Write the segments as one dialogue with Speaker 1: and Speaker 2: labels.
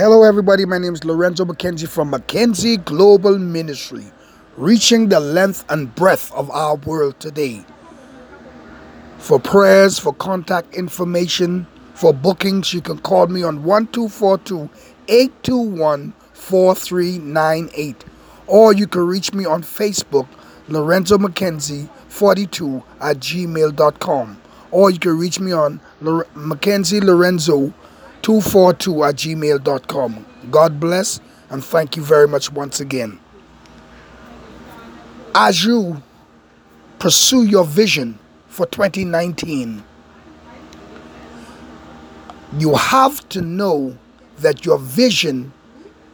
Speaker 1: Hello, everybody. My name is Lorenzo McKenzie from McKenzie Global Ministry, reaching the length and breadth of our world today. For prayers, for contact information, for bookings, you can call me on 1242 821 4398. Or you can reach me on Facebook, Lorenzo McKenzie 42 at gmail.com. Or you can reach me on Mackenzie Lorenzo 242 at gmail.com. God bless and thank you very much once again. As you pursue your vision for 2019, you have to know that your vision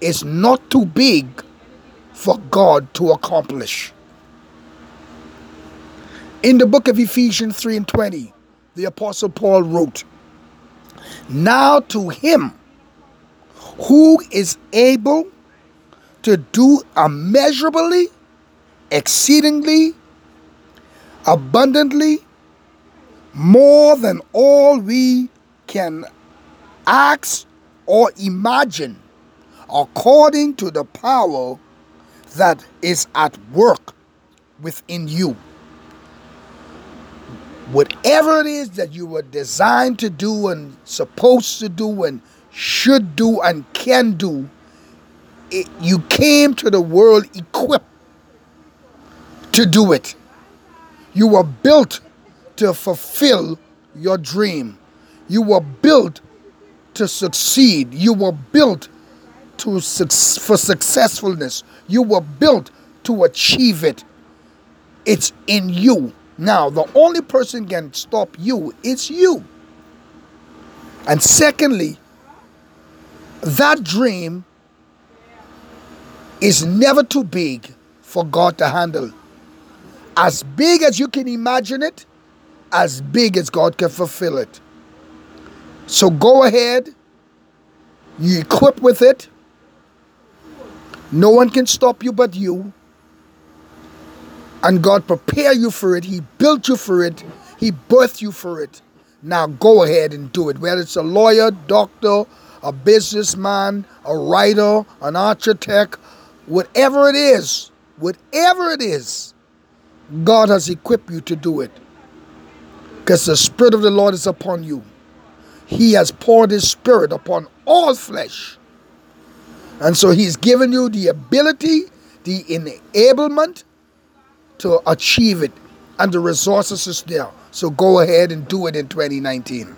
Speaker 1: is not too big for God to accomplish. In the book of Ephesians 3 and 20, the Apostle Paul wrote, now to him who is able to do immeasurably, exceedingly, abundantly, more than all we can ask or imagine, according to the power that is at work within you whatever it is that you were designed to do and supposed to do and should do and can do, it, you came to the world equipped to do it. You were built to fulfill your dream. You were built to succeed. You were built to for successfulness. You were built to achieve it. It's in you. Now, the only person can stop you is you. And secondly, that dream is never too big for God to handle. As big as you can imagine it, as big as God can fulfill it. So go ahead, you equip with it. No one can stop you but you and God prepared you for it. He built you for it. He birthed you for it. Now go ahead and do it. Whether it's a lawyer, doctor, a businessman, a writer, an architect, whatever it is, whatever it is, God has equipped you to do it. Because the Spirit of the Lord is upon you. He has poured His Spirit upon all flesh. And so He's given you the ability, the enablement, to achieve it, and the resources is there. So go ahead and do it in 2019.